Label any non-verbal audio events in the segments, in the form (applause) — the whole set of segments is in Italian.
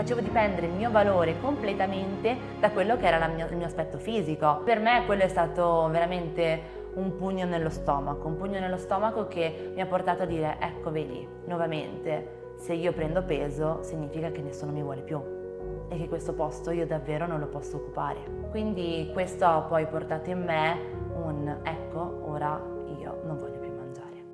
facevo dipendere il mio valore completamente da quello che era mia, il mio aspetto fisico. Per me quello è stato veramente un pugno nello stomaco, un pugno nello stomaco che mi ha portato a dire ecco vedi, nuovamente, se io prendo peso significa che nessuno mi vuole più e che questo posto io davvero non lo posso occupare. Quindi questo ha poi portato in me un ecco, ora io non voglio più mangiare.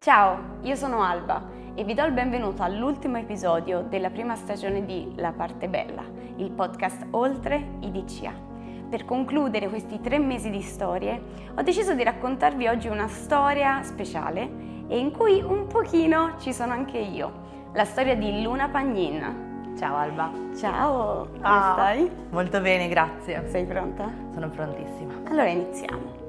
Ciao, io sono Alba e vi do il benvenuto all'ultimo episodio della prima stagione di La parte bella, il podcast oltre i DCA per concludere questi tre mesi di storie, ho deciso di raccontarvi oggi una storia speciale e in cui un pochino ci sono anche io. La storia di Luna Pagnin. Ciao Alba. Ciao, come ah, stai? Molto bene, grazie. Sei pronta? Sono prontissima. Allora iniziamo.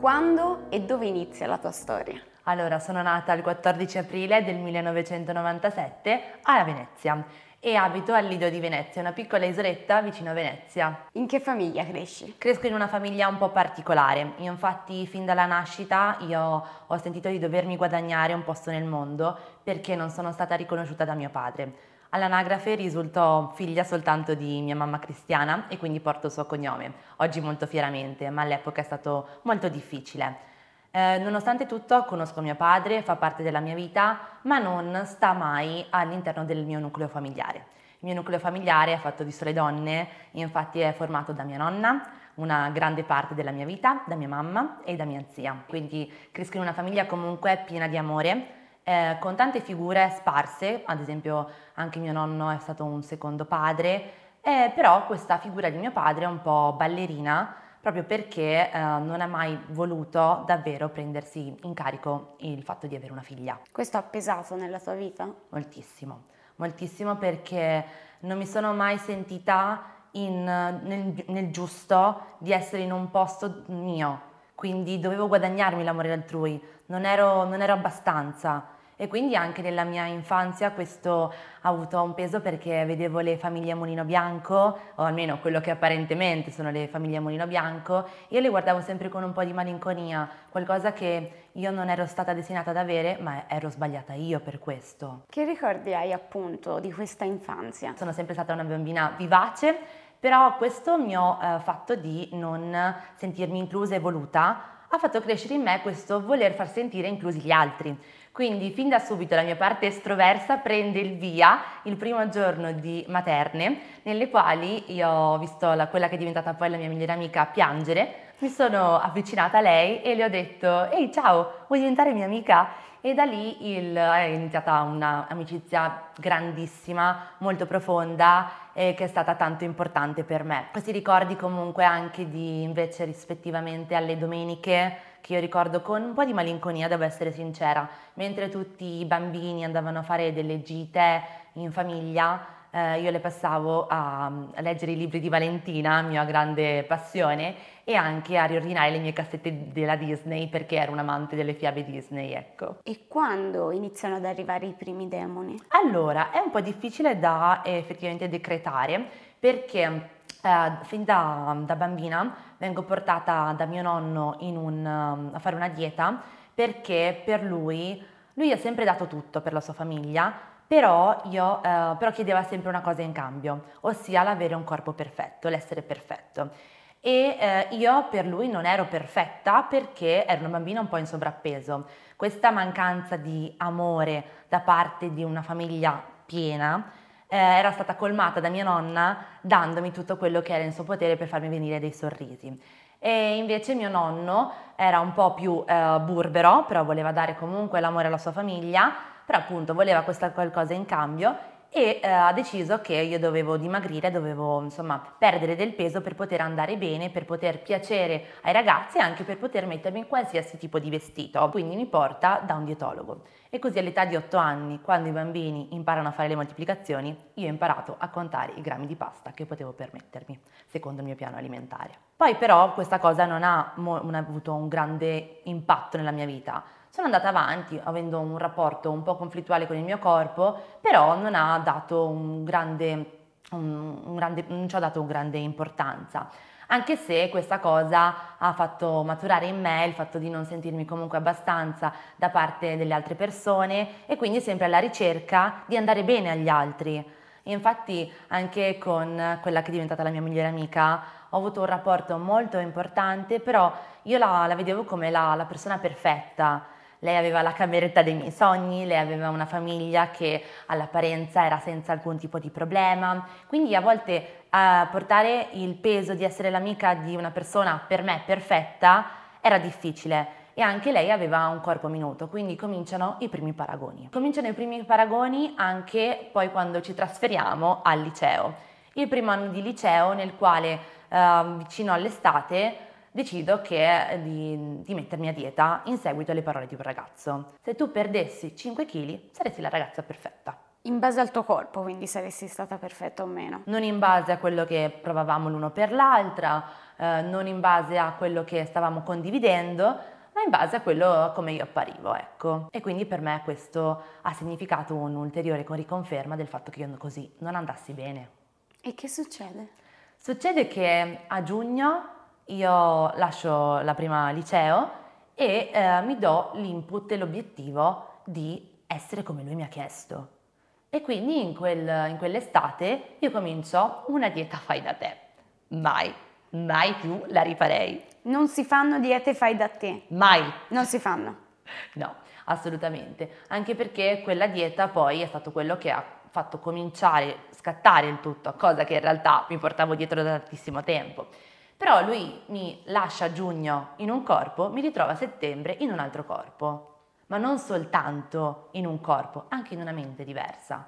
Quando e dove inizia la tua storia? Allora, sono nata il 14 aprile del 1997 a Venezia e abito al Lido di Venezia, una piccola isoletta vicino a Venezia. In che famiglia cresci? Cresco in una famiglia un po' particolare. Io infatti fin dalla nascita io ho sentito di dovermi guadagnare un posto nel mondo perché non sono stata riconosciuta da mio padre. All'anagrafe risulto figlia soltanto di mia mamma cristiana e quindi porto il suo cognome, oggi molto fieramente, ma all'epoca è stato molto difficile. Eh, nonostante tutto conosco mio padre, fa parte della mia vita, ma non sta mai all'interno del mio nucleo familiare. Il mio nucleo familiare è fatto di sole donne, infatti è formato da mia nonna, una grande parte della mia vita, da mia mamma e da mia zia. Quindi cresco in una famiglia comunque piena di amore, eh, con tante figure sparse, ad esempio anche mio nonno è stato un secondo padre, eh, però questa figura di mio padre è un po' ballerina, proprio perché eh, non ha mai voluto davvero prendersi in carico il fatto di avere una figlia. Questo ha pesato nella tua vita? Moltissimo, moltissimo perché non mi sono mai sentita in, nel, nel giusto di essere in un posto mio, quindi dovevo guadagnarmi l'amore altrui, non ero, non ero abbastanza e quindi anche nella mia infanzia questo ha avuto un peso perché vedevo le famiglie a mulino bianco, o almeno quello che apparentemente sono le famiglie a mulino bianco, io le guardavo sempre con un po' di malinconia, qualcosa che io non ero stata destinata ad avere, ma ero sbagliata io per questo. Che ricordi hai appunto di questa infanzia? Sono sempre stata una bambina vivace, però questo mi ha eh, fatto di non sentirmi inclusa e voluta, ha fatto crescere in me questo voler far sentire inclusi gli altri. Quindi fin da subito la mia parte estroversa prende il via il primo giorno di materne, nelle quali io ho visto la, quella che è diventata poi la mia migliore amica piangere, mi sono avvicinata a lei e le ho detto ehi ciao, vuoi diventare mia amica? E da lì il, è iniziata un'amicizia grandissima, molto profonda e che è stata tanto importante per me. Questi ricordi comunque anche di invece rispettivamente alle domeniche che io ricordo con un po' di malinconia, devo essere sincera, mentre tutti i bambini andavano a fare delle gite in famiglia, eh, io le passavo a, a, leggere i libri di Valentina, mia grande passione, e anche a riordinare le mie cassette della Disney perché ero un amante delle fiabe Disney, ecco. E quando iniziano ad arrivare i primi demoni? Allora, è un po' difficile da eh, effettivamente decretare perché eh, fin da, da, bambina vengo portata da mio nonno un, um, a fare una dieta perché per lui, lui ha sempre dato tutto per la sua famiglia, però, io, eh, però chiedeva sempre una cosa in cambio, ossia l'avere un corpo perfetto, l'essere perfetto. E eh, io per lui non ero perfetta perché ero una bambina un po' in sovrappeso. Questa mancanza di amore da parte di una famiglia piena eh, era stata colmata da mia nonna dandomi tutto quello che era in suo potere per farmi venire dei sorrisi. E invece mio nonno era un po' più eh, burbero, però voleva dare comunque l'amore alla sua famiglia, però appunto voleva questa qualcosa in cambio e eh, ha deciso che io dovevo dimagrire, dovevo insomma perdere del peso per poter andare bene, per poter piacere ai ragazzi e anche per poter mettermi in qualsiasi tipo di vestito. Quindi mi porta da un dietologo. E così all'età di 8 anni, quando i bambini imparano a fare le moltiplicazioni, io ho imparato a contare i grammi di pasta che potevo permettermi, secondo il mio piano alimentare. Poi però questa cosa non ha, non ha avuto un grande impatto nella mia vita sono andata avanti avendo un rapporto un po' conflittuale con il mio corpo, però non ha dato un grande, un, un grande, non ci ha dato un grande importanza. anche se questa cosa ha fatto maturare in me il fatto di non sentirmi comunque abbastanza da parte delle altre persone e quindi sempre alla ricerca di andare bene agli altri. Infatti anche con quella che è diventata la mia migliore amica ho avuto un rapporto molto importante, però io la, la vedevo come la, la persona perfetta lei aveva la cameretta dei miei sogni, lei aveva una famiglia che all'apparenza era senza alcun tipo di problema, quindi a volte eh, portare il peso di essere l'amica di una persona per me perfetta era difficile e anche lei aveva un corpo minuto, quindi cominciano i primi paragoni. Cominciano i primi paragoni anche poi quando ci trasferiamo al liceo. Il primo anno di liceo nel quale eh, vicino all'estate decido che, di, di, mettermi a dieta in seguito alle parole di un ragazzo. Se tu perdessi 5 kg saresti la ragazza perfetta. In base al tuo corpo, quindi saresti stata perfetta o meno? Non in base a quello che provavamo l'uno per l'altra, eh, non in base a quello che stavamo condividendo, ma in base a quello a come io apparivo, ecco. E quindi per me questo ha significato un'ulteriore riconferma del fatto che io così non andassi bene. E che succede? Succede che a giugno io lascio la prima liceo e eh, mi do l'input e l'obiettivo di essere come lui mi ha chiesto. E quindi in, quel, in quell'estate io comincio una dieta fai da te. Mai, mai più la rifarei. Non si fanno diete fai da te. Mai. Non si fanno. (laughs) No, assolutamente. Anche perché quella dieta poi è stato quello che ha fatto cominciare, scattare il tutto, cosa che in realtà mi portavo dietro da tantissimo tempo. Però lui mi lascia a giugno in un corpo, mi ritrova a settembre in un altro corpo, ma non soltanto in un corpo, anche in una mente diversa.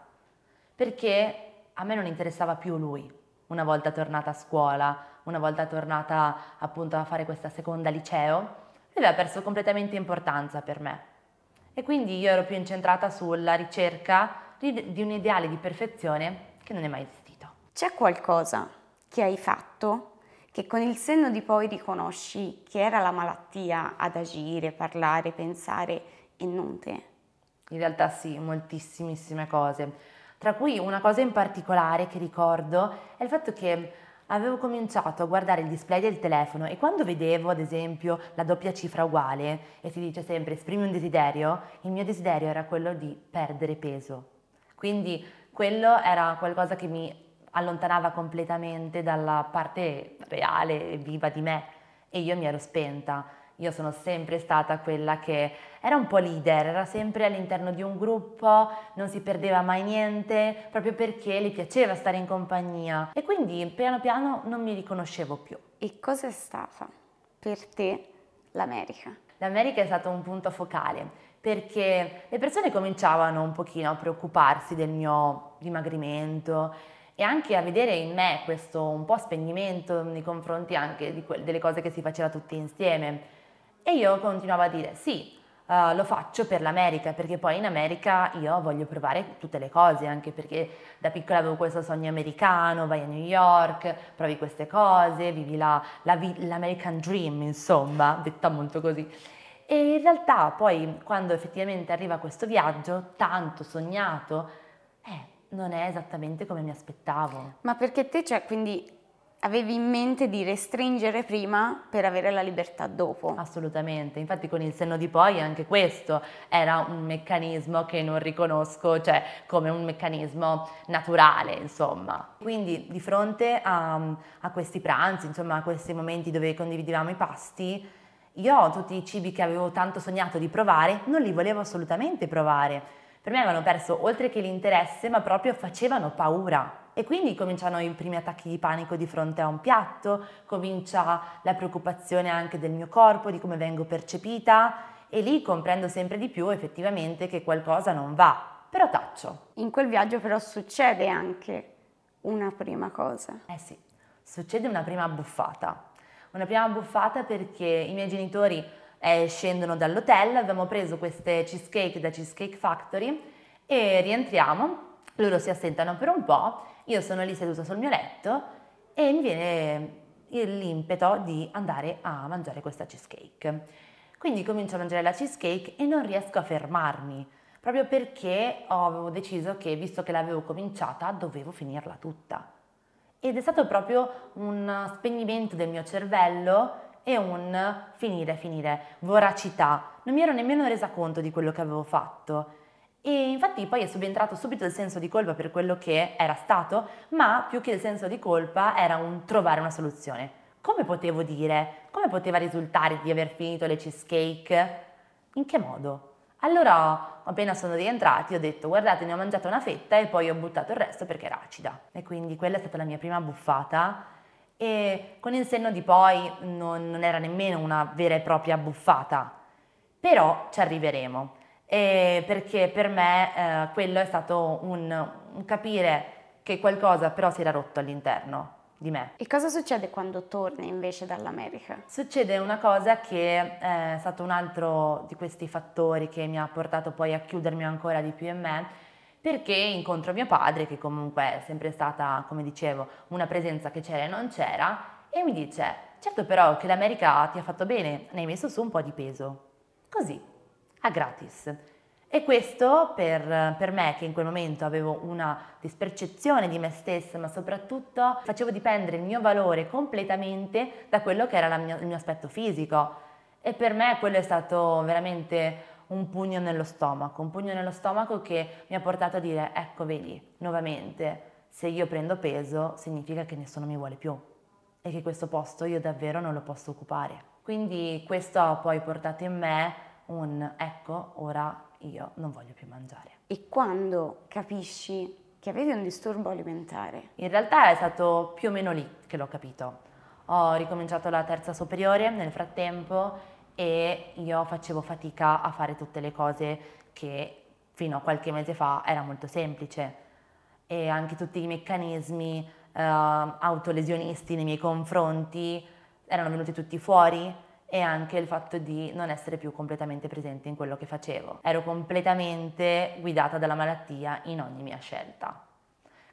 Perché a me non interessava più lui, una volta tornata a scuola, una volta tornata appunto a fare questa seconda liceo, lui aveva perso completamente importanza per me. E quindi io ero più incentrata sulla ricerca di, un ideale di perfezione che non è mai esistito. C'è qualcosa che hai fatto che con il senno di poi riconosci che era la malattia ad agire, parlare, pensare e non te? In realtà sì, moltissimissime cose, tra cui una cosa in particolare che ricordo è il fatto che avevo cominciato a guardare il display del telefono e quando vedevo ad esempio la doppia cifra uguale e si dice sempre esprimi un desiderio, il mio desiderio era quello di perdere peso. Quindi quello era qualcosa che mi allontanava completamente dalla parte reale e viva di me e io mi ero spenta. Io sono sempre stata quella che era un po' leader, era sempre all'interno di un gruppo, non si perdeva mai niente, proprio perché le piaceva stare in compagnia e quindi piano piano non mi riconoscevo più. E cosa è stata per te l'America? L'America è stato un punto focale perché le persone cominciavano un pochino a preoccuparsi del mio dimagrimento e anche a vedere in me questo un po' spegnimento nei confronti anche que- delle cose che si faceva tutti insieme. E io continuavo a dire sì, uh, lo faccio per l'America, perché poi in America io voglio provare tutte le cose, anche perché da piccola avevo questo sogno americano, vai a New York, provi queste cose, vivi la, la, l'American Dream, insomma, (laughs) detta molto così. E in realtà poi quando effettivamente arriva questo viaggio, tanto sognato, eh, non è esattamente come mi aspettavo. Ma perché te, cioè, quindi avevi in mente di restringere prima per avere la libertà dopo? Assolutamente, infatti con il senno di poi anche questo era un meccanismo che non riconosco, cioè come un meccanismo naturale, insomma. Quindi di fronte a, a questi pranzi, insomma a questi momenti dove condividevamo i pasti, io tutti i cibi che avevo tanto sognato di provare non li volevo assolutamente provare per me avevano perso oltre che l'interesse, ma proprio facevano paura. E quindi cominciano i primi attacchi di panico di fronte a un piatto, comincia la preoccupazione anche del mio corpo, di come vengo percepita e lì comprendo sempre di più effettivamente che qualcosa non va, però taccio. In quel viaggio però succede anche una prima cosa. Eh sì, succede una prima buffata. Una prima buffata perché i miei genitori eh, scendono dall'hotel, abbiamo preso queste cheesecake da Cheesecake Factory e rientriamo, loro si assentano per un po', io sono lì seduta sul mio letto e mi viene l'impeto di andare a mangiare questa cheesecake. Quindi comincio a mangiare la cheesecake e non riesco a fermarmi, proprio perché avevo deciso che, visto che l'avevo cominciata, dovevo finirla tutta. ed è stato proprio un spegnimento del mio cervello e un finire, finire, voracità. Non mi ero nemmeno resa conto di quello che avevo fatto. E infatti poi è subentrato subito il senso di colpa per quello che era stato, ma più che il senso di colpa era un trovare una soluzione. Come potevo dire? Come poteva risultare di aver finito le cheesecake? In che modo? Allora, appena sono rientrati, ho detto guardate, ne ho mangiato una fetta e poi ho buttato il resto perché era acida. E quindi quella è stata la mia prima buffata e con il senno di poi non, non era nemmeno una vera e propria buffata, però ci arriveremo. E perché per me eh, quello è stato un, un capire che qualcosa però si era rotto all'interno di me. E cosa succede quando torni invece dall'America? Succede una cosa che eh, è stato un altro di questi fattori che mi ha portato poi a chiudermi ancora di più in me, perché incontro mio padre, che comunque è sempre stata, come dicevo, una presenza che c'era e non c'era, e mi dice, certo però che l'America ti ha fatto bene, ne hai messo su un po' di peso. Così, a gratis. E questo per, per, me, che in quel momento avevo una dispercezione di me stessa, ma soprattutto facevo dipendere il mio valore completamente da quello che era mia, il mio aspetto fisico. E per me quello è stato veramente un pugno nello stomaco, un pugno nello stomaco che mi ha portato a dire, ecco vedi, nuovamente, se io prendo peso significa che nessuno mi vuole più e che questo posto io davvero non lo posso occupare. Quindi questo ha poi portato in me un, ecco, ora io non voglio più mangiare. E quando capisci che avevi un disturbo alimentare? In realtà è stato più o meno lì che l'ho capito. Ho ricominciato la terza superiore nel frattempo e io facevo fatica a fare tutte le cose che fino a qualche mese fa era molto semplice e anche tutti i meccanismi eh, autolesionisti nei miei confronti erano venuti tutti fuori e anche il fatto di non essere più completamente presente in quello che facevo. Ero completamente guidata dalla malattia in ogni mia scelta.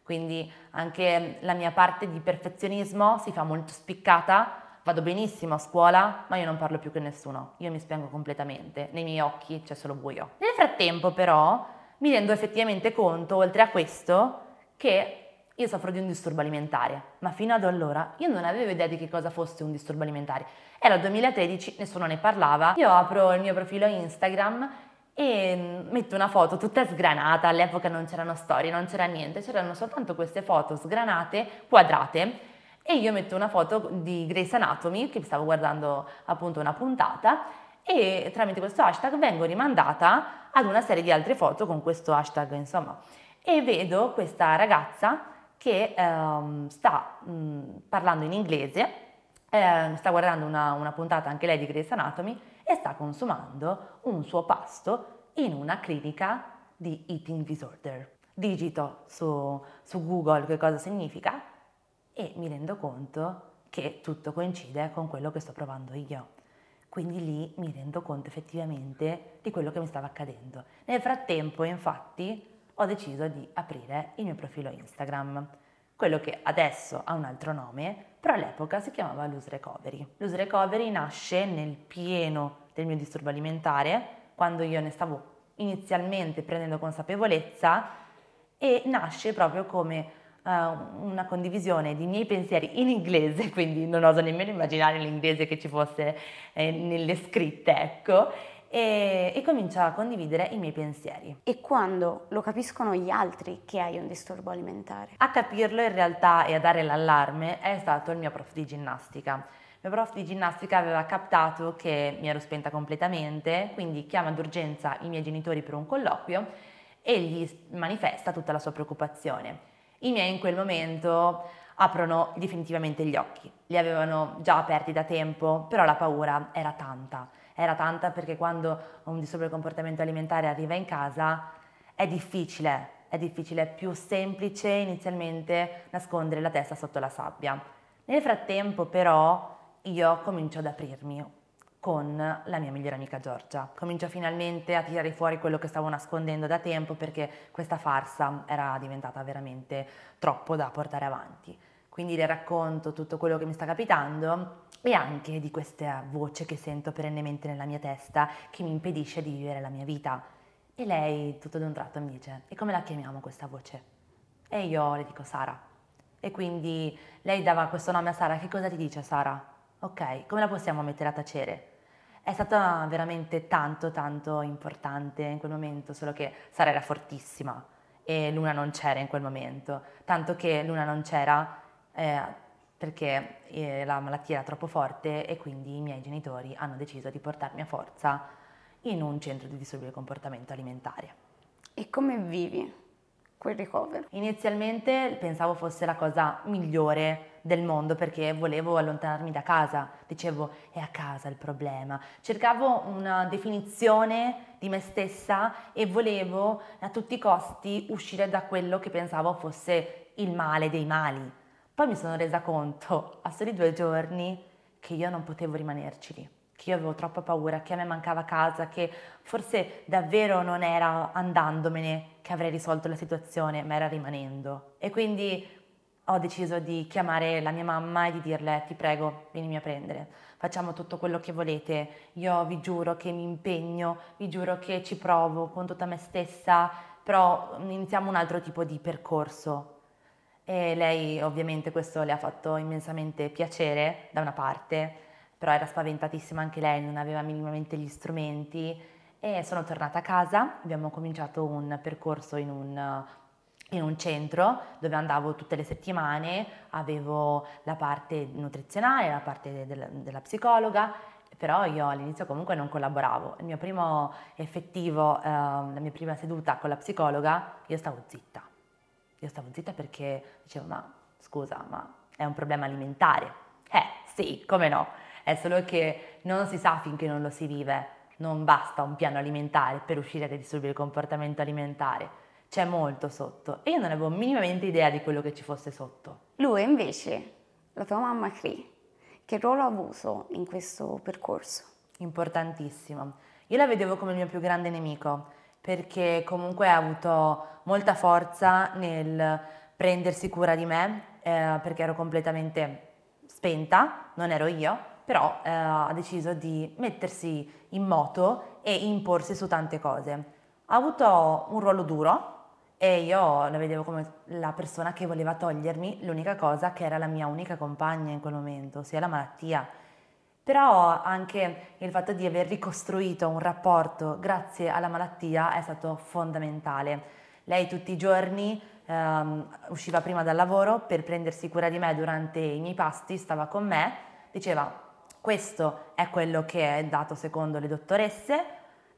Quindi anche la mia parte di perfezionismo si fa molto spiccata, vado benissimo a scuola, ma io non parlo più con nessuno, io mi spengo completamente, nei miei occhi c'è solo buio. Nel frattempo però mi rendo effettivamente conto, oltre a questo, che io soffro di un disturbo alimentare, ma fino ad allora io non avevo idea di che cosa fosse un disturbo alimentare. Era il 2013, nessuno ne parlava. Io apro il mio profilo Instagram e mm, metto una foto tutta sgranata, all'epoca non c'erano storie, non c'era niente, c'erano soltanto queste foto sgranate, quadrate e io metto una foto di Grace Anatomy, che stavo guardando appunto una puntata e tramite questo hashtag vengo rimandata ad una serie di altre foto con questo hashtag insomma e vedo questa ragazza che ehm, sta mh, parlando in inglese, eh, sta guardando una, una, puntata anche lei di Grey's Anatomy e sta consumando un suo pasto in una clinica di eating disorder. Digito su, su Google che cosa significa e mi rendo conto che tutto coincide con quello che sto provando io. Quindi lì mi rendo conto effettivamente di quello che mi stava accadendo. Nel frattempo, infatti, ho deciso di aprire il mio profilo Instagram, quello che adesso ha un altro nome, però all'epoca si chiamava Lose Recovery. Lose Recovery nasce nel pieno del mio disturbo alimentare, quando io ne stavo inizialmente prendendo consapevolezza e nasce proprio come uh, una condivisione di miei pensieri in inglese, (laughs) quindi non oso nemmeno immaginare l'inglese che ci fosse eh, nelle scritte, ecco, e, e comincio a condividere i miei pensieri. E quando lo capiscono gli altri che hai un disturbo alimentare? A capirlo in realtà e a dare l'allarme è stato il mio prof di ginnastica. Il mio prof di ginnastica aveva captato che mi ero spenta completamente, quindi chiama d'urgenza i miei genitori per un colloquio e gli manifesta tutta la sua preoccupazione. I miei in quel momento aprono definitivamente gli occhi. Li avevano già aperti da tempo, però la paura era tanta era tanta perché quando un disturbo del comportamento alimentare arriva in casa è difficile, è difficile, è più semplice inizialmente nascondere la testa sotto la sabbia. Nel frattempo però io comincio ad aprirmi con la mia migliore amica Giorgia. Comincio finalmente a tirare fuori quello che stavo nascondendo da tempo perché questa farsa era diventata veramente troppo da portare avanti. Quindi le racconto tutto quello che mi sta capitando e anche di questa voce che sento perennemente nella mia testa che mi impedisce di vivere la mia vita. E lei tutto d'un tratto mi dice, e come la chiamiamo questa voce? E io le dico Sara. E quindi lei dava questo nome a Sara, che cosa ti dice Sara? Ok, come la possiamo mettere a tacere? È stata veramente tanto tanto importante in quel momento, solo che Sara era fortissima e Luna non c'era in quel momento, tanto che Luna non c'era eh, perché eh, la malattia era troppo forte e quindi i miei genitori hanno deciso di portarmi a forza in un centro di disturbo del comportamento alimentare. E come vivi quel ricovero? Inizialmente pensavo fosse la cosa migliore del mondo perché volevo allontanarmi da casa, dicevo è a casa il problema, cercavo una definizione di me stessa e volevo a tutti i costi uscire da quello che pensavo fosse il male dei mali. Poi mi sono resa conto a soli due giorni che io non potevo rimanerci lì, che io avevo troppa paura, che a me mancava casa, che forse davvero non era andandomene che avrei risolto la situazione, ma era rimanendo. E quindi ho deciso di chiamare la mia mamma e di dirle ti prego, vienimi a prendere, facciamo tutto quello che volete, io vi giuro che mi impegno, vi giuro che ci provo con tutta me stessa, però iniziamo un altro tipo di percorso. E lei ovviamente questo le ha fatto immensamente piacere da una parte, però era spaventatissima anche lei, non aveva minimamente gli strumenti. E sono tornata a casa, abbiamo cominciato un percorso in un in un centro dove andavo tutte le settimane, avevo la parte nutrizionale, la parte del, della psicologa, però io all'inizio comunque non collaboravo. Il mio primo effettivo, eh, la mia prima seduta con la psicologa, io stavo zitta. Io stavo zitta perché dicevo, ma scusa, ma è un problema alimentare. Eh sì, come no, è solo che non si sa finché non lo si vive. Non basta un piano alimentare per uscire dai disturbi del comportamento alimentare c'è molto sotto e io non avevo minimamente idea di quello che ci fosse sotto. Lui invece, la tua mamma Cree, che ruolo ha avuto in questo percorso? Importantissimo. Io la vedevo come il mio più grande nemico perché comunque ha avuto molta forza nel prendersi cura di me eh, perché ero completamente spenta, non ero io, però eh, ha deciso di mettersi in moto e imporsi su tante cose. Ha avuto un ruolo duro e io la vedevo come la persona che voleva togliermi l'unica cosa che era la mia unica compagna in quel momento, ossia la malattia. Però anche il fatto di aver ricostruito un rapporto grazie alla malattia è stato fondamentale. Lei tutti i giorni um, usciva prima dal lavoro per prendersi cura di me durante i miei pasti, stava con me, diceva questo è quello che è dato secondo le dottoresse,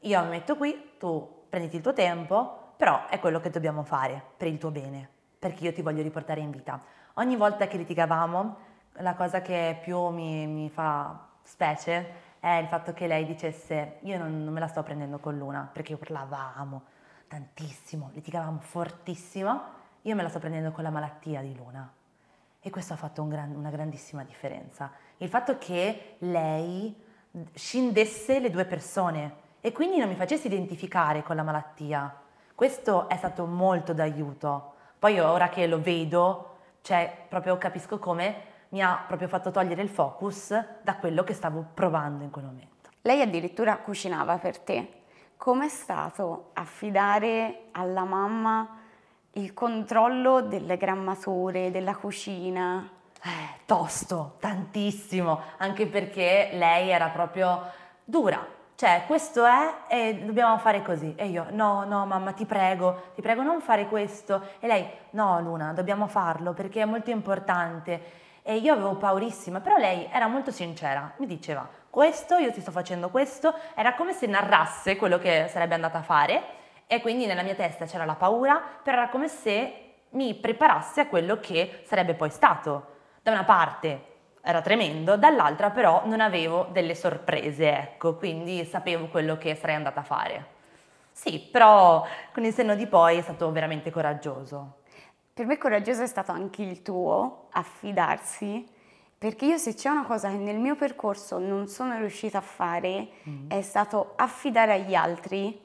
io mi metto qui, tu prenditi il tuo tempo, però è quello che dobbiamo fare per il tuo bene, perché io ti voglio riportare in vita. Ogni volta che litigavamo, la cosa che più mi, mi fa specie è il fatto che lei dicesse io non, non, me la sto prendendo con Luna, perché parlavamo tantissimo, litigavamo fortissimo, io me la sto prendendo con la malattia di Luna. E questo ha fatto un gran, una grandissima differenza. Il fatto che lei scindesse le due persone e quindi non mi facesse identificare con la malattia, questo è stato molto d'aiuto. Poi ora che lo vedo, cioè proprio capisco come mi ha proprio fatto togliere il focus da quello che stavo provando in quel momento. Lei addirittura cucinava per te. Com'è stato affidare alla mamma il controllo delle grammature, della cucina? Eh, tosto, tantissimo, anche perché lei era proprio dura, cioè questo è e dobbiamo fare così. E io, no, no mamma, ti prego, ti prego non fare questo. E lei, no Luna, dobbiamo farlo perché è molto importante. E io avevo paurissima, però lei era molto sincera, mi diceva, questo, io ti sto facendo questo, era come se narrasse quello che sarebbe andata a fare e quindi nella mia testa c'era la paura, però era come se mi preparasse a quello che sarebbe poi stato. Da una parte era tremendo, dall'altra però non avevo delle sorprese, ecco, quindi sapevo quello che sarei andata a fare. Sì, però con il senno di poi è stato veramente coraggioso. Per me coraggioso è stato anche il tuo affidarsi, perché io se c'è una cosa che nel mio percorso non sono riuscita a fare mm. è stato affidare agli altri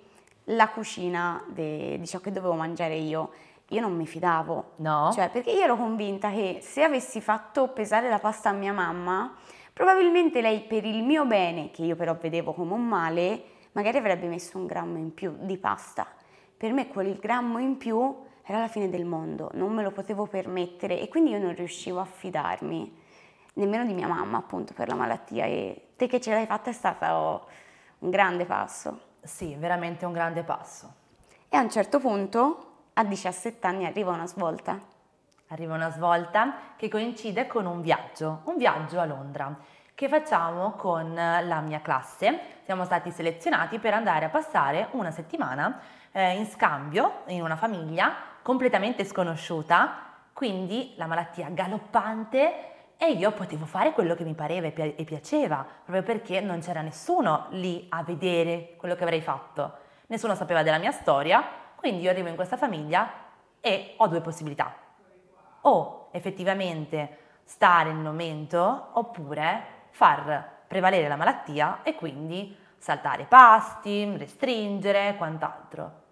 la cucina de, di ciò che dovevo mangiare io io non mi fidavo. No. Cioè, perché io ero convinta che se avessi fatto pesare la pasta a mia mamma, probabilmente lei per il mio bene, che io però vedevo come un male, magari avrebbe messo un grammo in più di pasta. Per me quel grammo in più era la fine del mondo, non me lo potevo permettere e quindi io non riuscivo a fidarmi nemmeno di mia mamma appunto per la malattia e te che ce l'hai fatta è stato un grande passo. Sì, veramente un grande passo. E a un certo punto, a 17 anni, arriva una svolta. Arriva una svolta che coincide con un viaggio, un viaggio a Londra che facciamo con la mia classe. Siamo stati selezionati per andare a passare una settimana eh, in scambio in una famiglia completamente sconosciuta, quindi la malattia galoppante e io potevo fare quello che mi pareva e piaceva, proprio perché non c'era nessuno lì a vedere quello che avrei fatto. Nessuno sapeva della mia storia, quindi io arrivo in questa famiglia e ho due possibilità. O effettivamente stare nel momento oppure far prevalere la malattia e quindi saltare pasti, restringere, quant'altro.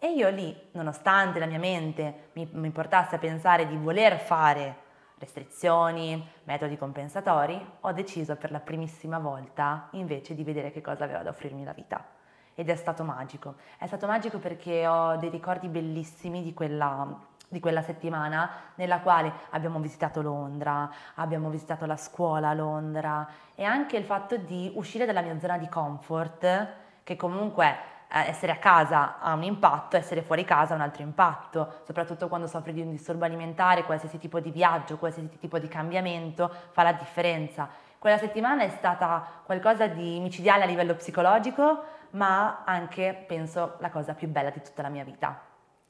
E io lì, nonostante la mia mente mi, mi portasse a pensare di voler fare restrizioni, metodi compensatori, ho deciso per la primissima volta invece di vedere che cosa aveva da offrirmi la vita. Ed è stato magico. È stato magico perché ho dei ricordi bellissimi di quella, di quella settimana nella quale abbiamo visitato Londra, abbiamo visitato la scuola a Londra e anche il fatto di uscire dalla mia zona di comfort, che comunque essere a casa ha un impatto, essere fuori casa ha un altro impatto, soprattutto quando soffri di un disturbo alimentare, qualsiasi tipo di viaggio, qualsiasi tipo di cambiamento fa la differenza. Quella settimana è stata qualcosa di micidiale a livello psicologico, ma anche, penso, la cosa più bella di tutta la mia vita.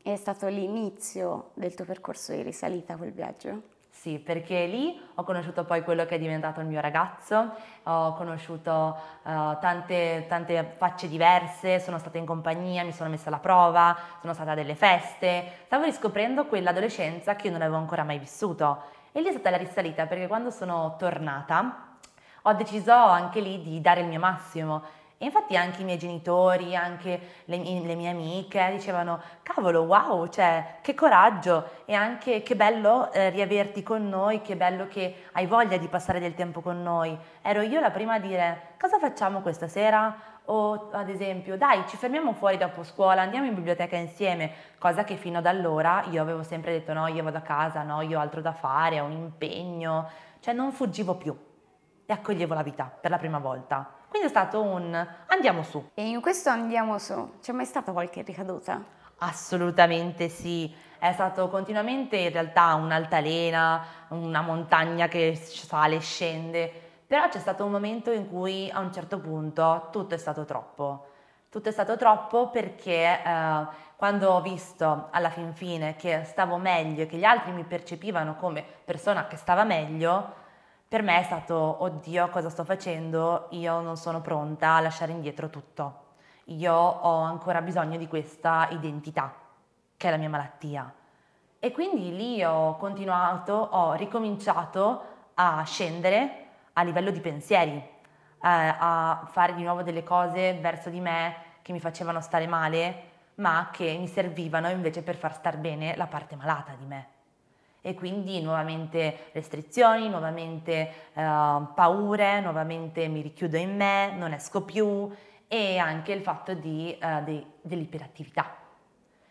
È stato l'inizio del tuo percorso di risalita quel viaggio? Sì, perché lì ho conosciuto poi quello che è diventato il mio ragazzo, ho conosciuto uh, tante, tante facce diverse, sono stata in compagnia, mi sono messa alla prova, sono stata a delle feste, stavo riscoprendo quell'adolescenza che io non avevo ancora mai vissuto. E lì è stata la risalita perché quando sono tornata ho deciso anche lì di dare il mio massimo e infatti anche i miei genitori, anche le, le, mie amiche dicevano, cavolo, wow, cioè, che coraggio e anche che bello eh, riaverti con noi, che bello che hai voglia di passare del tempo con noi. Ero io la prima a dire, cosa facciamo questa sera? O ad esempio, dai, ci fermiamo fuori dopo scuola, andiamo in biblioteca insieme, cosa che fino ad allora io avevo sempre detto no, io vado a casa, no, io ho altro da fare, ho un impegno, cioè non fuggivo più e accoglievo la vita per la prima volta. Quindi è stato un andiamo su. E in questo andiamo su, c'è mai stata qualche ricaduta? Assolutamente sì, è stato continuamente in realtà un'altalena, una montagna che sale e scende, però c'è stato un momento in cui a un certo punto tutto è stato troppo. Tutto è stato troppo perché eh, quando ho visto alla fin fine che stavo meglio e che gli altri mi percepivano come persona che stava meglio, per me è stato, oddio, cosa sto facendo? Io non sono pronta a lasciare indietro tutto. Io ho ancora bisogno di questa identità, che è la mia malattia. E quindi lì ho continuato, ho ricominciato a scendere a livello di pensieri, eh, a fare di nuovo delle cose verso di me che mi facevano stare male, ma che mi servivano invece per far star bene la parte malata di me e quindi nuovamente restrizioni, nuovamente eh, paure, nuovamente mi richiudo in me, non esco più e anche il fatto di, eh, de, dell'iperattività.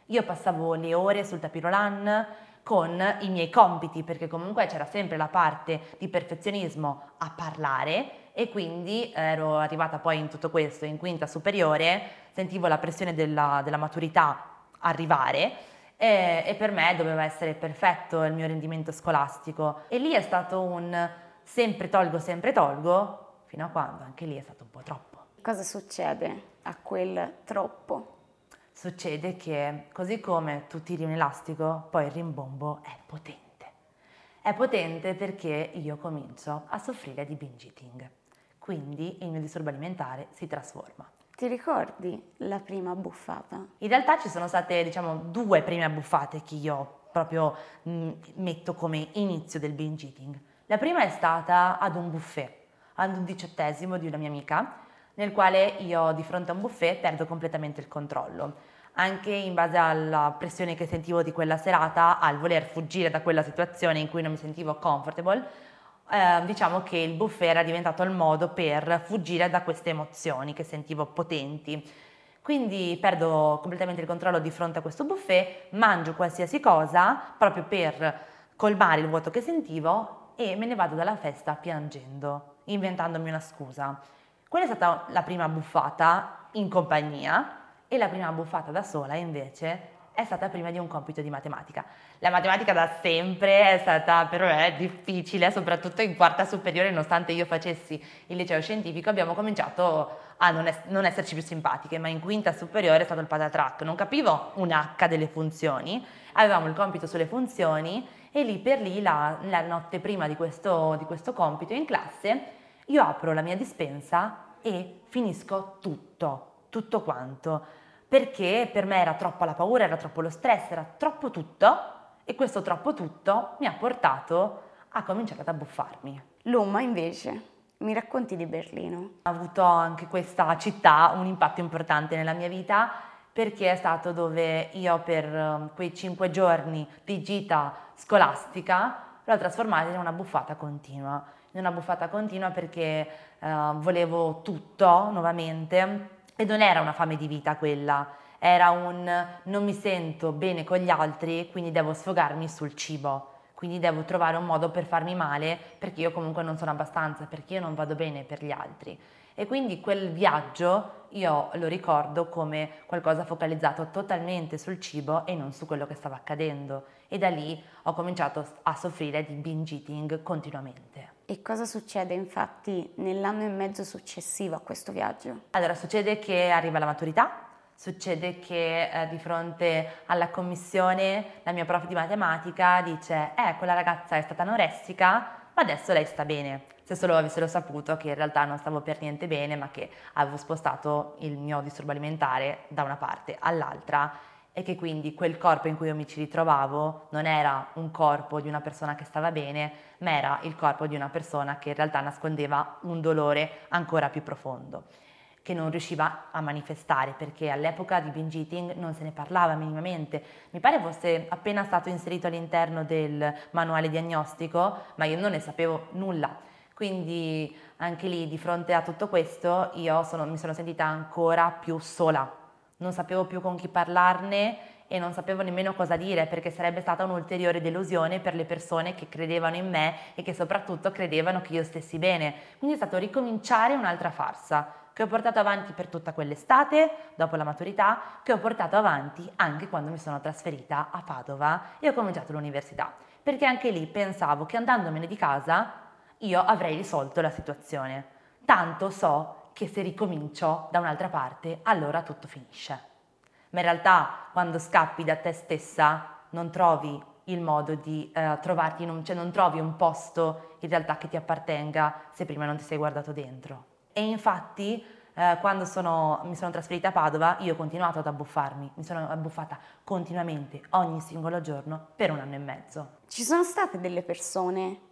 Io passavo le ore sul tapirolan con i miei compiti perché comunque c'era sempre la parte di perfezionismo a parlare e quindi ero arrivata poi in tutto questo in quinta superiore, sentivo la pressione della, della maturità arrivare e, e per me doveva essere perfetto il mio rendimento scolastico. E lì è stato un sempre tolgo, sempre tolgo, fino a quando anche lì è stato un po' troppo. Cosa succede a quel troppo? Succede che così come tu tiri un elastico, poi il rimbombo è potente. È potente perché io comincio a soffrire di binge eating, quindi il mio disturbo alimentare si trasforma. Ti ricordi la prima buffata? In realtà ci sono state, diciamo, due prime buffate che io proprio mh, mm, metto come inizio del binge eating. La prima è stata ad un buffet, ad un diciottesimo di una mia amica, nel quale io di fronte a un buffet perdo completamente il controllo. Anche in base alla pressione che sentivo di quella serata, al voler fuggire da quella situazione in cui non mi sentivo comfortable, eh, diciamo che il buffet era diventato il modo per fuggire da queste emozioni che sentivo potenti. Quindi perdo completamente il controllo di fronte a questo buffet, mangio qualsiasi cosa proprio per colmare il vuoto che sentivo e me ne vado dalla festa piangendo, inventandomi una scusa. Quella è stata la prima buffata in compagnia e la prima buffata da sola invece è stata prima di un compito di matematica. La matematica da sempre è stata per me difficile, soprattutto in quarta superiore, nonostante io facessi il liceo scientifico, abbiamo cominciato a non, es- non esserci più simpatiche, ma in quinta superiore è stato il patatrack, non capivo un H delle funzioni, avevamo il compito sulle funzioni e lì per lì, la, la notte prima di questo, di questo compito in classe, io apro la mia dispensa e finisco tutto, tutto quanto perché per me era troppa la paura, era troppo lo stress, era troppo tutto e questo troppo tutto mi ha portato a cominciare ad abbuffarmi. Luma invece, mi racconti di Berlino? Ha avuto anche questa città un impatto importante nella mia vita perché è stato dove io per um, quei cinque giorni di gita scolastica l'ho trasformata in una buffata continua, in una buffata continua perché uh, volevo tutto nuovamente e non era una fame di vita quella, era un non mi sento bene con gli altri, quindi devo sfogarmi sul cibo. Quindi devo trovare un modo per farmi male perché io comunque non sono abbastanza, perché io non vado bene per gli altri. E quindi quel viaggio io lo ricordo come qualcosa focalizzato totalmente sul cibo e non su quello che stava accadendo. E da lì ho cominciato a soffrire di binge eating continuamente. E cosa succede infatti nell'anno e mezzo successivo a questo viaggio? Allora, succede che arriva la maturità, succede che eh, di fronte alla commissione la mia prof di matematica dice eh, quella ragazza è stata anoressica, ma adesso lei sta bene. Se solo avessero saputo che in realtà non stavo per niente bene, ma che avevo spostato il mio disturbo alimentare da una parte all'altra e che quindi quel corpo in cui io mi ci ritrovavo non era un corpo di una persona che stava bene, ma era il corpo di una persona che in realtà nascondeva un dolore ancora più profondo, che non riusciva a manifestare perché all'epoca di binge eating non se ne parlava minimamente. Mi pare fosse appena stato inserito all'interno del manuale diagnostico, ma io non ne sapevo nulla. Quindi anche lì, di fronte a tutto questo, io sono, mi sono sentita ancora più sola non sapevo più con chi parlarne e non sapevo nemmeno cosa dire perché sarebbe stata un'ulteriore delusione per le persone che credevano in me e che soprattutto credevano che io stessi bene. Quindi è stato ricominciare un'altra farsa che ho portato avanti per tutta quell'estate, dopo la maturità, che ho portato avanti anche quando mi sono trasferita a Padova e ho cominciato l'università, perché anche lì pensavo che andandomene di casa io avrei risolto la situazione. Tanto so che se ricomincio da un'altra parte, allora tutto finisce. Ma in realtà quando scappi da te stessa non trovi il modo di eh, trovarti un, cioè non trovi un posto in realtà che ti appartenga se prima non ti sei guardato dentro. E infatti eh, quando sono, mi sono trasferita a Padova io ho continuato ad abbuffarmi, mi sono abbuffata continuamente ogni singolo giorno per un anno e mezzo. Ci sono state delle persone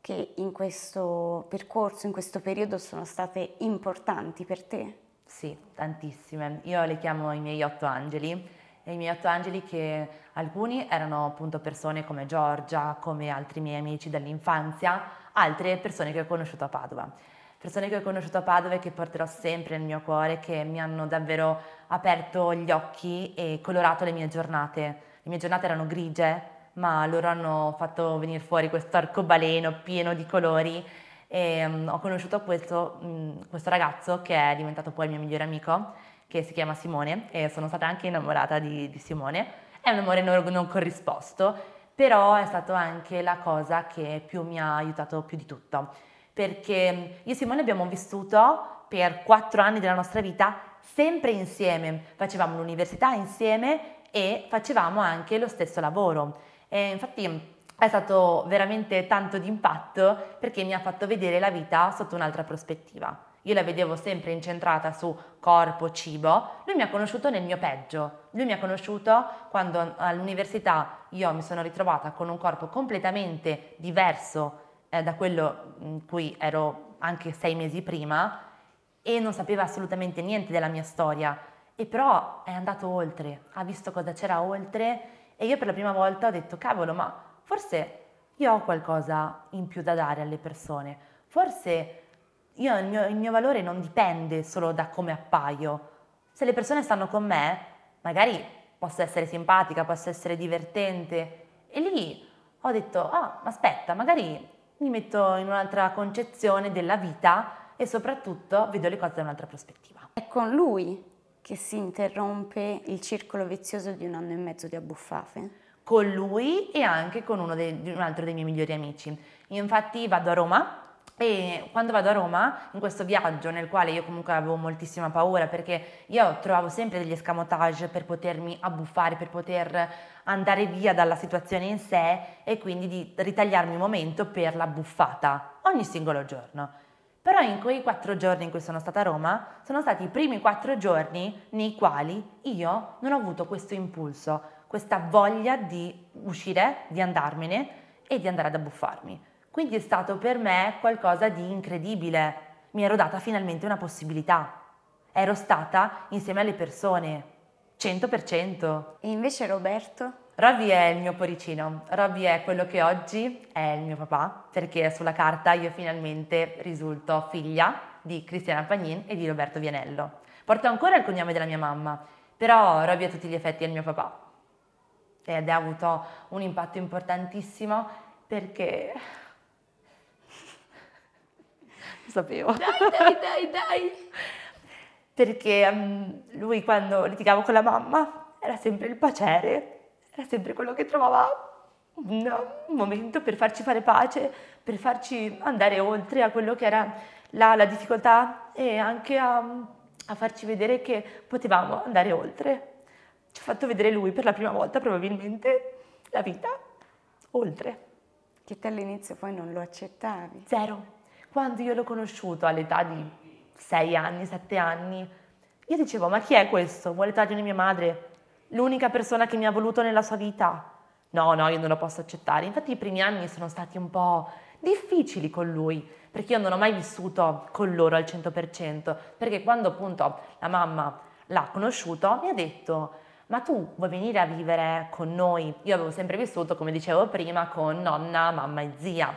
che in questo percorso, in questo periodo sono state importanti per te? Sì, tantissime. Io le chiamo i miei otto angeli e i miei otto angeli che alcuni erano appunto persone come Giorgia, come altri miei amici dell'infanzia, altre persone che ho conosciuto a Padova. Persone che ho conosciuto a Padova e che porterò sempre nel mio cuore, che mi hanno davvero aperto gli occhi e colorato le mie giornate. Le mie giornate erano grigie, ma loro hanno fatto venire fuori questo arcobaleno pieno di colori e um, ho conosciuto questo, um, questo, ragazzo che è diventato poi il mio migliore amico, che si chiama Simone e sono stata anche innamorata di, di Simone. È un amore non, non corrisposto, però è stato anche la cosa che più mi ha aiutato più di tutto, perché io e Simone abbiamo vissuto per quattro anni della nostra vita sempre insieme, facevamo l'università insieme e facevamo anche lo stesso lavoro. E infatti è stato veramente tanto d'impatto perché mi ha fatto vedere la vita sotto un'altra prospettiva. Io la vedevo sempre incentrata su corpo, cibo, lui mi ha conosciuto nel mio peggio, lui mi ha conosciuto quando all'università io mi sono ritrovata con un corpo completamente diverso eh, da quello in cui ero anche sei mesi prima e non sapeva assolutamente niente della mia storia, e però è andato oltre, ha visto cosa c'era oltre e io per la prima volta ho detto, cavolo, ma forse io ho qualcosa in più da dare alle persone, forse io, il, mio, il mio valore non dipende solo da come appaio, Se le persone stanno con me, magari posso essere simpatica, posso essere divertente. E lì ho detto, ah, ma aspetta, magari mi metto in un'altra concezione della vita e soprattutto vedo le cose da un'altra prospettiva. È con lui che si interrompe il circolo vizioso di un anno e mezzo di abbuffate? Con lui e anche con dei, un altro dei miei migliori amici. Io infatti vado a Roma e quando vado a Roma, in questo viaggio nel quale io comunque avevo moltissima paura perché io trovavo sempre degli escamotage per potermi abbuffare, per poter andare via dalla situazione in sé e quindi di ritagliarmi un momento per la buffata ogni singolo giorno. Però in quei quattro giorni in cui sono stata a Roma, sono stati i primi quattro giorni nei quali io non ho avuto questo impulso, questa voglia di uscire, di andarmene e di andare ad abbuffarmi. Quindi è stato per me qualcosa di incredibile. Mi ero data finalmente una possibilità. Ero stata insieme alle persone, 100%. E invece Roberto? Robby è il mio poricino, Robby è quello che oggi è il mio papà, perché sulla carta io finalmente risulto figlia di Cristiana Pagnin e di Roberto Vianello. Porto ancora il cognome della mia mamma, però Robby a tutti gli effetti è il mio papà. Ed ha avuto un impatto importantissimo perché... (laughs) Lo sapevo. Dai, dai, dai, dai! perché um, lui quando litigavo con la mamma era sempre il pacere era sempre quello che trovava un, momento per farci fare pace, per farci andare oltre a quello che era la, la difficoltà e anche a, a farci vedere che potevamo andare oltre. Ci ha fatto vedere lui per la prima volta probabilmente la vita oltre. Che te all'inizio poi non lo accettavi? Zero. Quando io l'ho conosciuto all'età di sei anni, sette anni, io dicevo, ma chi è questo? Vuole togliere mia madre? L'unica persona che mi ha voluto nella sua vita. No, no, io non lo posso accettare. Infatti i primi anni sono stati un po' difficili con lui, perché io non ho mai vissuto con loro al 100%, perché quando appunto la mamma l'ha conosciuto mi ha detto ma tu vuoi venire a vivere con noi? Io avevo sempre vissuto, come dicevo prima, con nonna, mamma e zia.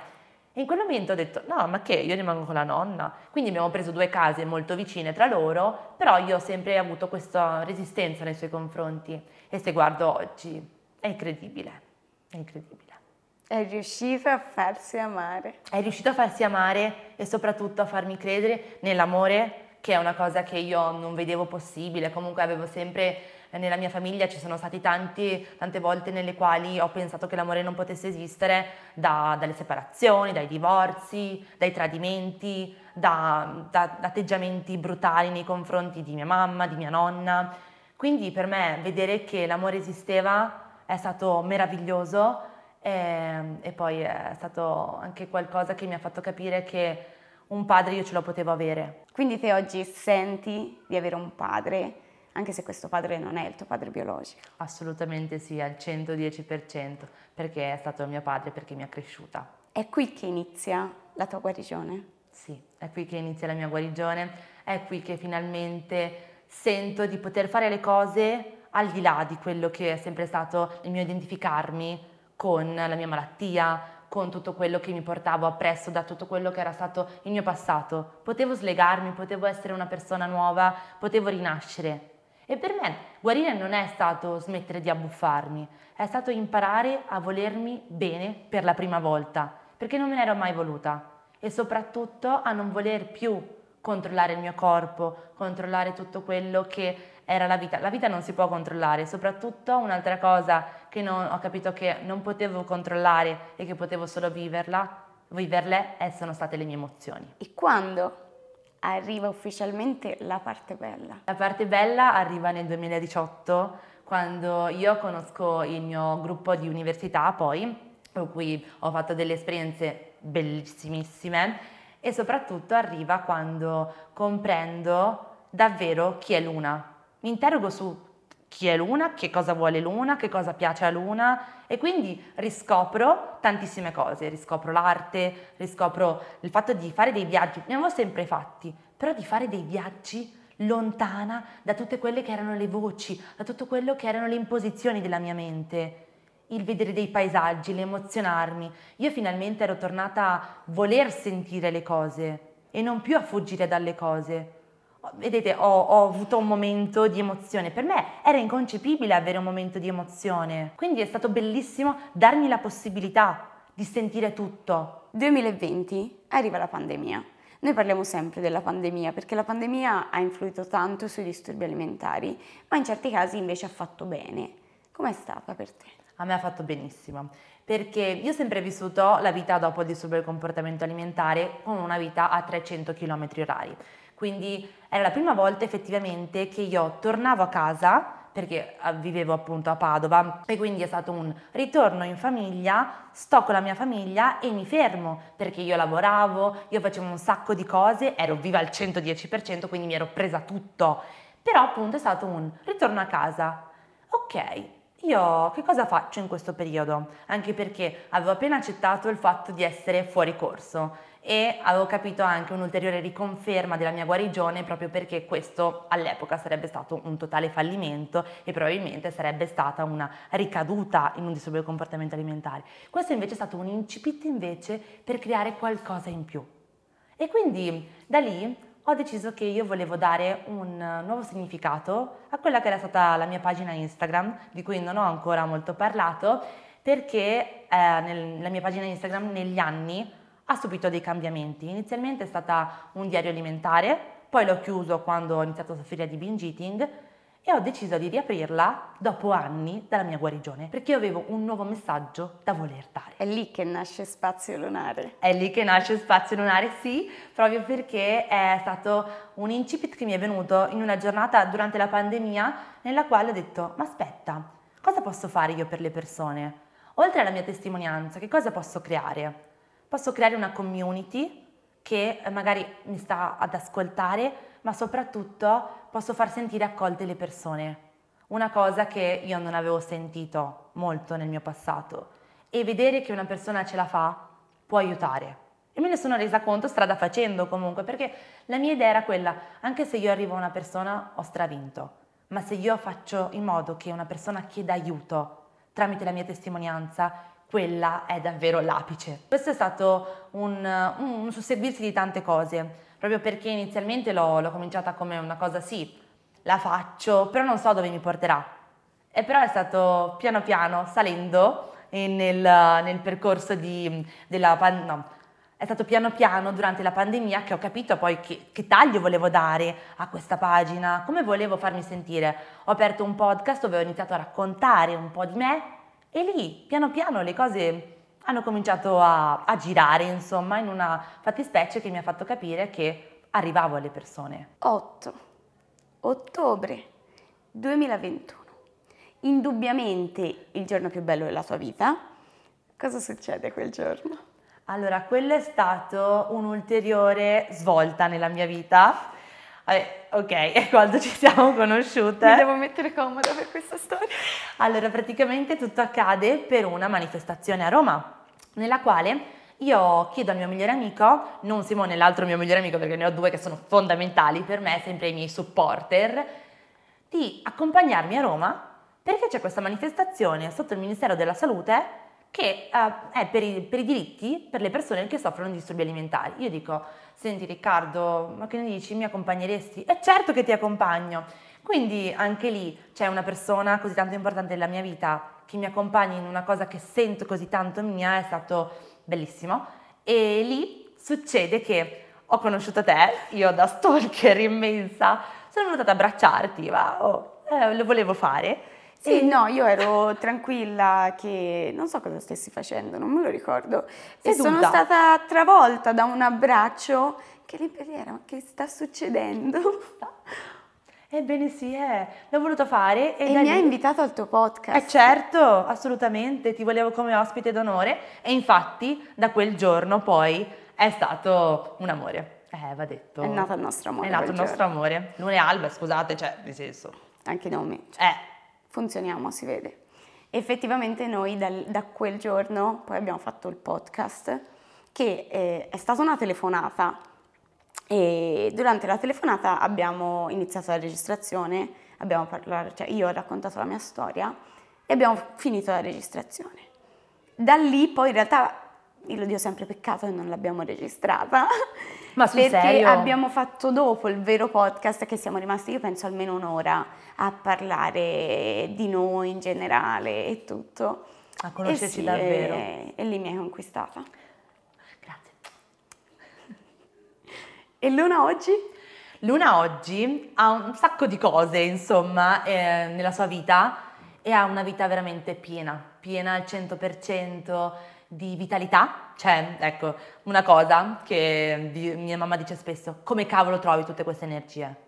E in quel momento ho detto, no, ma che, io rimango con la nonna. Quindi abbiamo preso due case molto vicine tra loro, però io ho sempre avuto questa resistenza nei suoi confronti. E se guardo oggi, è incredibile, è incredibile. È riuscito a farsi amare. È riuscito a farsi amare e soprattutto a farmi credere nell'amore, che è una cosa che io non vedevo possibile. Comunque avevo sempre nella mia famiglia ci sono stati tanti, tante volte nelle quali ho pensato che l'amore non potesse esistere, da, dalle separazioni, dai divorzi, dai tradimenti, da, da, da atteggiamenti brutali nei confronti di mia mamma, di mia nonna. Quindi per me vedere che l'amore esisteva è stato meraviglioso e, e poi è stato anche qualcosa che mi ha fatto capire che un padre io ce lo potevo avere. Quindi te oggi senti di avere un padre anche se questo padre non è il tuo padre biologico. Assolutamente sì, al 110%, perché è stato mio padre, perché mi ha cresciuta. È qui che inizia la tua guarigione? Sì, è qui che inizia la mia guarigione, è qui che finalmente sento di poter fare le cose al di là di quello che è sempre stato il mio identificarmi con la mia malattia, con tutto quello che mi portavo appresso da tutto quello che era stato il mio passato. Potevo slegarmi, potevo essere una persona nuova, potevo rinascere. E per me guarire non è stato smettere di abbuffarmi, è stato imparare a volermi bene per la prima volta, perché non me ne ero mai voluta e soprattutto a non voler più controllare il mio corpo, controllare tutto quello che era la vita. La vita non si può controllare, soprattutto un'altra cosa che non, ho capito che non potevo controllare e che potevo solo viverla, viverle, eh, sono state le mie emozioni. E quando arriva ufficialmente la parte bella. La parte bella arriva nel 2018 quando io conosco il mio gruppo di università poi, con cui ho fatto delle esperienze bellissimissime e soprattutto arriva quando comprendo davvero chi è Luna. Mi interrogo su chi è Luna, che cosa vuole Luna, che cosa piace a Luna e quindi riscopro tantissime cose, riscopro l'arte, riscopro il fatto di fare dei viaggi, ne avevo sempre fatti, però di fare dei viaggi lontana da tutte quelle che erano le voci, da tutto quello che erano le imposizioni della mia mente, il vedere dei paesaggi, l'emozionarmi. Io finalmente ero tornata a voler sentire le cose e non più a fuggire dalle cose. Vedete, ho, ho, avuto un momento di emozione. Per me era inconcepibile avere un momento di emozione. Quindi è stato bellissimo darmi la possibilità di sentire tutto. 2020 arriva la pandemia. Noi parliamo sempre della pandemia perché la pandemia ha influito tanto sui disturbi alimentari, ma in certi casi invece ha fatto bene. Com'è stata per te? A me ha fatto benissimo, perché io ho sempre vissuto la vita dopo il disturbo del comportamento alimentare con una vita a 300 km orari. Quindi era la prima volta effettivamente che io tornavo a casa perché eh, vivevo appunto a Padova e quindi è stato un ritorno in famiglia, sto con la mia famiglia e mi fermo perché io lavoravo, io facevo un sacco di cose, ero viva al 110%, quindi mi ero presa tutto. Però appunto è stato un ritorno a casa. Ok, io che cosa faccio in questo periodo? Anche perché avevo appena accettato il fatto di essere fuori corso e avevo capito anche un'ulteriore riconferma della mia guarigione proprio perché questo all'epoca sarebbe stato un totale fallimento e probabilmente sarebbe stata una ricaduta in un disturbo del comportamento alimentare. Questo invece è stato un incipit invece per creare qualcosa in più. E quindi da lì ho deciso che io volevo dare un nuovo significato a quella che era stata la mia pagina Instagram, di cui non ho ancora molto parlato, perché eh, nella mia pagina Instagram negli anni ha subito dei cambiamenti. Inizialmente è stata un diario alimentare, poi l'ho chiuso quando ho iniziato a soffrire di binge eating e ho deciso di riaprirla dopo anni dalla mia guarigione perché avevo un nuovo messaggio da voler dare. È lì che nasce Spazio Lunare. È lì che nasce Spazio Lunare, sì, proprio perché è stato un incipit che mi è venuto in una giornata durante la pandemia nella quale ho detto ma aspetta, cosa posso fare io per le persone? Oltre alla mia testimonianza, che cosa posso creare? Posso creare una community che eh, magari mi sta ad ascoltare, ma soprattutto posso far sentire accolte le persone. Una cosa che io non avevo sentito molto nel mio passato. E vedere che una persona ce la fa può aiutare. E me ne sono resa conto strada facendo comunque, perché la mia idea era quella, anche se io arrivo a una persona ho stravinto, ma se io faccio in modo che una persona chieda aiuto tramite la mia testimonianza, quella è davvero l'apice. Questo è stato un, un susseguirsi di tante cose, proprio perché inizialmente l'ho, l'ho cominciata come una cosa sì, la faccio, però non so dove mi porterà. E però è stato piano piano salendo nel, nel percorso di, della pandemia. No, è stato piano piano durante la pandemia che ho capito poi che, che, taglio volevo dare a questa pagina, come volevo farmi sentire. Ho aperto un podcast dove ho iniziato a raccontare un po' di me e lì, piano piano, le cose hanno cominciato a, a girare, insomma, in una fattispecie che mi ha fatto capire che arrivavo alle persone. 8 ottobre 2021. Indubbiamente il giorno più bello della tua vita. Cosa succede quel giorno? Allora, quello è stato un'ulteriore svolta nella mia vita Vabbè, ok, (laughs) è quando ci siamo conosciute. Mi devo mettere comoda per questa storia. Allora, praticamente tutto accade per una manifestazione a Roma, nella quale io chiedo al mio migliore amico, non Simone, l'altro mio migliore amico, perché ne ho due che sono fondamentali per me, sempre i miei supporter, di accompagnarmi a Roma perché c'è questa manifestazione sotto il Ministero della Salute che uh, è per i, per i, diritti per le persone che soffrono di disturbi alimentari. Io dico, senti Riccardo, ma che ne dici, mi accompagneresti? E certo che ti accompagno. Quindi anche lì c'è una persona così tanto importante nella mia vita che mi accompagna in una cosa che sento così tanto mia, è stato bellissimo. E lì succede che ho conosciuto te, io da stalker immensa, sono venuta ad abbracciarti, ma oh, eh, lo volevo fare. Sì, no, io ero tranquilla che non so cosa stessi facendo, non me lo ricordo. Seduta. E sono stata travolta da un abbraccio che lì per lì era, ma che sta succedendo? (laughs) Ebbene sì, eh, l'ho voluto fare. E, e mi lì... ha invitato al tuo podcast. Eh certo, assolutamente, ti volevo come ospite d'onore e infatti da quel giorno poi è stato un amore. Eh, va detto. È nato il nostro amore. È nato il nostro amore. Lune alba, scusate, cioè, nel senso. Anche i nomi. Cioè. Eh funzioniamo, si vede. Effettivamente noi dal, da quel giorno poi abbiamo fatto il podcast che eh, è stata una telefonata e durante la telefonata abbiamo iniziato la registrazione, abbiamo parlato, cioè io ho raccontato la mia storia e abbiamo finito la registrazione. Da lì poi in realtà io lo dico sempre peccato che non l'abbiamo registrata (laughs) Ma sul perché serio? abbiamo fatto dopo il vero podcast che siamo rimasti, io penso almeno un'ora a parlare di noi in generale e tutto. A conoscerci e sì, davvero. E, e lì mi hai conquistata. Grazie. E Luna oggi? Luna oggi ha un sacco di cose, insomma, eh, nella sua vita e ha una vita veramente piena, piena al 100% di vitalità. Cioè, ecco, una cosa che mia mamma dice spesso, come cavolo trovi tutte queste energie?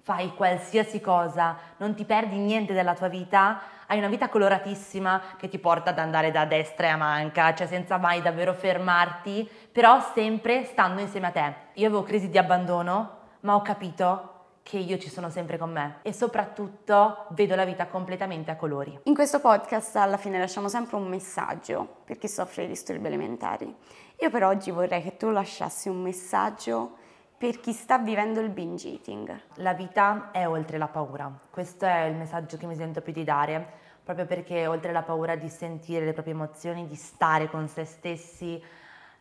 Fai qualsiasi cosa, non ti perdi niente della tua vita, hai una vita coloratissima che ti porta ad andare da destra e a manca, cioè senza mai davvero fermarti, però sempre stando insieme a te. Io avevo crisi di abbandono, ma ho capito che io ci sono sempre con me e soprattutto vedo la vita completamente a colori. In questo podcast alla fine lasciamo sempre un messaggio per chi soffre di disturbi alimentari. Io per oggi vorrei che tu lasciassi un messaggio per chi sta vivendo il binge eating. La vita è oltre la paura, questo è il messaggio che mi sento più di dare, proprio perché oltre la paura di sentire le proprie emozioni, di stare con se stessi,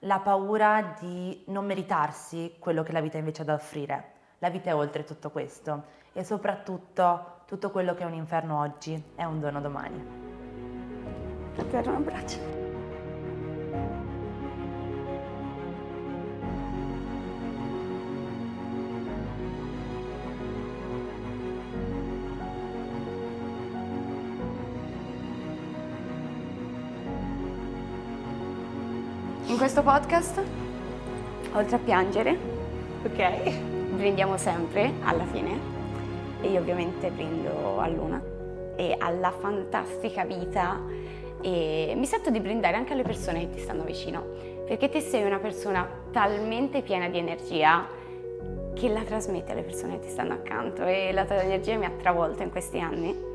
la paura di non meritarsi quello che la vita invece ha da offrire. La vita è oltre tutto questo e soprattutto tutto quello che è un inferno oggi è un dono domani. Te un abbraccio. In questo podcast, oltre a piangere, Ok. Brindiamo sempre alla fine. E io ovviamente brindo a Luna. E alla fantastica vita. E mi sento di brindare anche alle persone che ti stanno vicino. Perché te sei una persona talmente piena di energia che la trasmetti alle persone che ti stanno accanto. E la tua energia mi ha travolto in questi anni.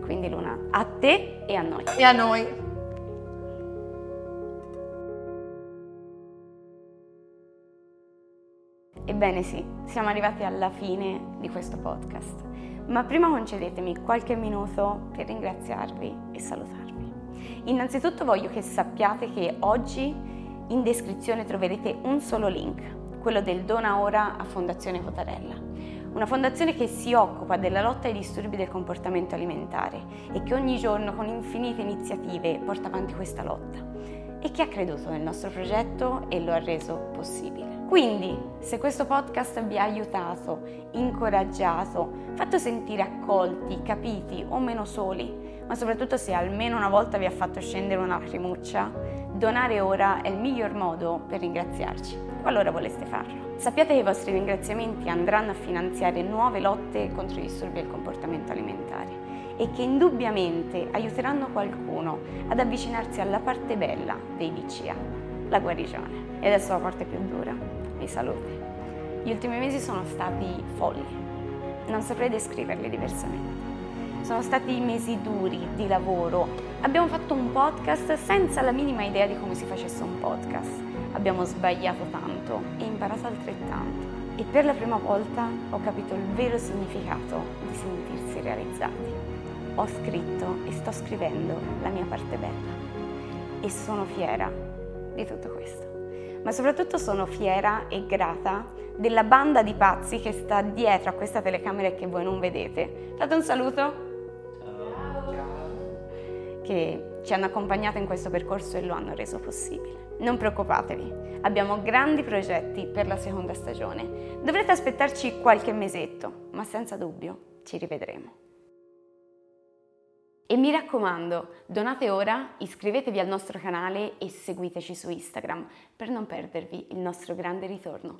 Quindi Luna a te e a noi. E a noi. Ebbene sì, siamo arrivati alla fine di questo podcast, ma prima concedetemi qualche minuto per ringraziarvi e salutarvi. Innanzitutto voglio che sappiate che oggi in descrizione troverete un solo link, quello del Dona Ora a Fondazione Cotarella, una fondazione che si occupa della lotta ai disturbi del comportamento alimentare e che ogni giorno con infinite iniziative porta avanti questa lotta e che ha creduto nel nostro progetto e lo ha reso possibile. Quindi, se questo podcast vi ha aiutato, incoraggiato, fatto sentire accolti, capiti o meno soli, ma soprattutto se almeno una volta vi ha fatto scendere una lacrimuccia, donare ora è il miglior modo per ringraziarci, qualora voleste farlo. Sappiate che i vostri ringraziamenti andranno a finanziare nuove lotte contro i disturbi del comportamento alimentare e che indubbiamente aiuteranno qualcuno ad avvicinarsi alla parte bella dei DCA, la guarigione. E adesso la parte più dura, i saluti. Gli ultimi mesi sono stati folli, non saprei descriverli diversamente. Sono stati mesi duri di lavoro. Abbiamo fatto un podcast senza la minima idea di come si facesse un podcast. Abbiamo sbagliato tanto e imparato altrettanto. E per la prima volta ho capito il vero significato di sentirsi realizzati. Ho scritto e sto scrivendo la mia parte bella. E sono fiera di tutto questo. Ma soprattutto sono fiera e grata della banda di pazzi che sta dietro a questa telecamera e che voi non vedete. Date un saluto che ci hanno accompagnato in questo percorso e lo hanno reso possibile. Non preoccupatevi, abbiamo grandi progetti per la seconda stagione. Dovrete aspettarci qualche mesetto, ma senza dubbio ci rivedremo. E mi raccomando, donate ora, iscrivetevi al nostro canale e seguiteci su Instagram per non perdervi il nostro grande ritorno.